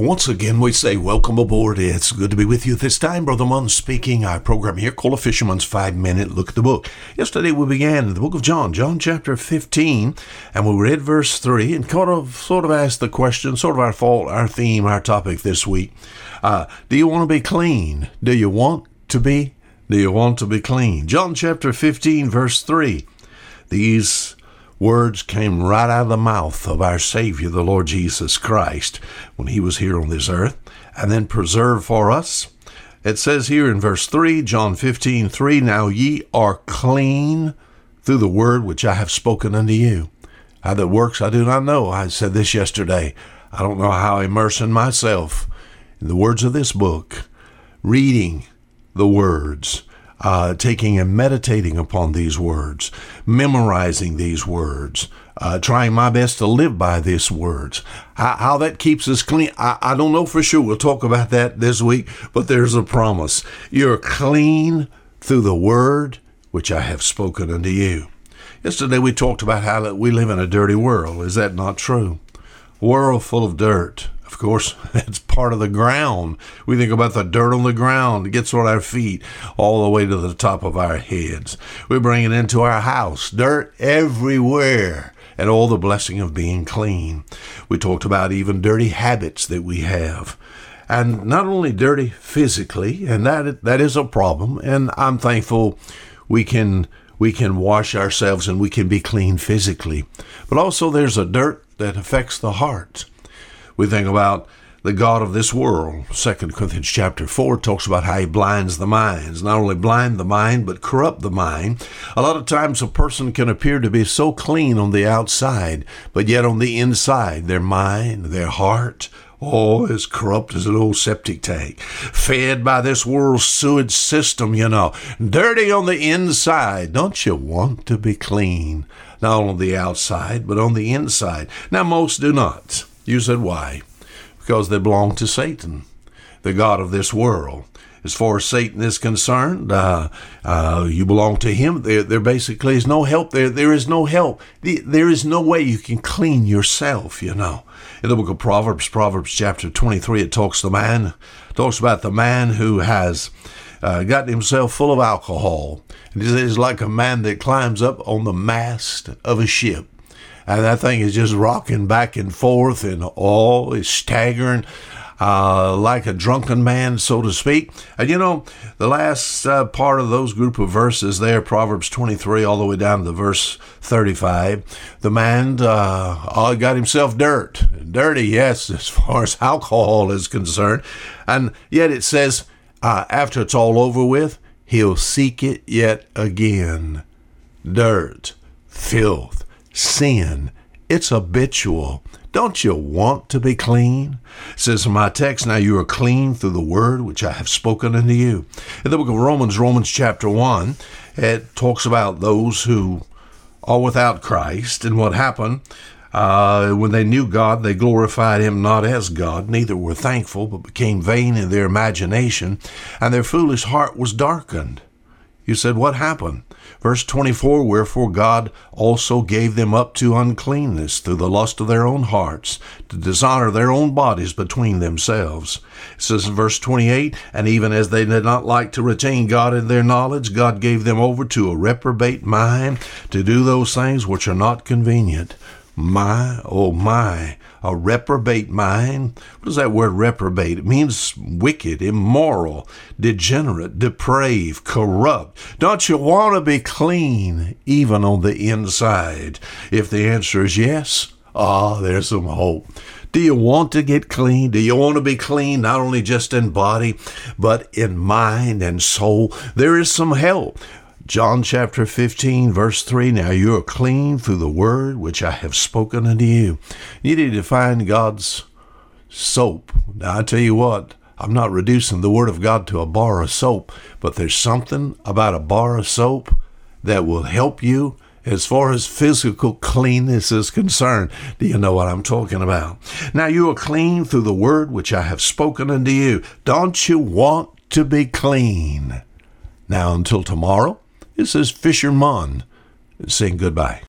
Once again, we say welcome aboard. It's good to be with you this time. Brother Munn speaking. Our program here called A Fisherman's Five Minute Look at the Book. Yesterday we began the book of John, John chapter 15, and we read verse 3 and kind of sort of asked the question, sort of our fault, our theme, our topic this week. Uh, do you want to be clean? Do you want to be? Do you want to be clean? John chapter 15, verse 3. These words came right out of the mouth of our Savior, the Lord Jesus Christ, when he was here on this earth, and then preserved for us. It says here in verse 3, John 15, 3, Now ye are clean through the word which I have spoken unto you. How that works, I do not know. I said this yesterday. I don't know how immersing myself in the words of this book, reading the words, uh, taking and meditating upon these words, memorizing these words, uh, trying my best to live by these words. How, how that keeps us clean, I, I don't know for sure. We'll talk about that this week, but there's a promise. You're clean through the word which I have spoken unto you. Yesterday we talked about how we live in a dirty world. Is that not true? World full of dirt, of course, it's part of the ground. We think about the dirt on the ground. It gets on our feet all the way to the top of our heads. We bring it into our house. Dirt everywhere. And all the blessing of being clean. We talked about even dirty habits that we have. And not only dirty physically, and that that is a problem. And I'm thankful we can we can wash ourselves and we can be clean physically. But also there's a dirt that affects the heart. We think about the God of this world. Second Corinthians chapter 4 talks about how he blinds the minds. Not only blind the mind, but corrupt the mind. A lot of times a person can appear to be so clean on the outside, but yet on the inside, their mind, their heart, Oh, as corrupt as an old septic tank. Fed by this world's sewage system, you know. Dirty on the inside. Don't you want to be clean? Not on the outside, but on the inside. Now, most do not. You said, why? Because they belong to Satan, the God of this world. As far as Satan is concerned, uh, uh, you belong to him. There, there basically is no help. There, there is no help. There is no way you can clean yourself. You know, in the book of Proverbs, Proverbs chapter twenty-three, it talks the man talks about the man who has uh, gotten himself full of alcohol. It is like a man that climbs up on the mast of a ship and that thing is just rocking back and forth and all is staggering uh, like a drunken man, so to speak. And you know, the last uh, part of those group of verses there, Proverbs 23, all the way down to verse 35, the man uh, got himself dirt. Dirty, yes, as far as alcohol is concerned. And yet it says, uh, after it's all over with, he'll seek it yet again. Dirt, filth, sin. It's habitual. Don't you want to be clean? Says my text, Now you are clean through the word which I have spoken unto you. In the book of Romans, Romans chapter 1, it talks about those who are without Christ and what happened. Uh, when they knew God, they glorified him not as God, neither were thankful, but became vain in their imagination, and their foolish heart was darkened. You said, What happened? Verse 24 Wherefore God also gave them up to uncleanness through the lust of their own hearts, to dishonor their own bodies between themselves. It says in verse 28 And even as they did not like to retain God in their knowledge, God gave them over to a reprobate mind to do those things which are not convenient. My, oh my, a reprobate mind. What does that word reprobate? It means wicked, immoral, degenerate, depraved, corrupt. Don't you want to be clean even on the inside? If the answer is yes, ah, oh, there's some hope. Do you want to get clean? Do you want to be clean not only just in body, but in mind and soul? There is some help. John chapter 15, verse 3 Now you are clean through the word which I have spoken unto you. You need to find God's soap. Now, I tell you what, I'm not reducing the word of God to a bar of soap, but there's something about a bar of soap that will help you as far as physical cleanness is concerned. Do you know what I'm talking about? Now you are clean through the word which I have spoken unto you. Don't you want to be clean? Now, until tomorrow, this is Fisher Munn saying goodbye.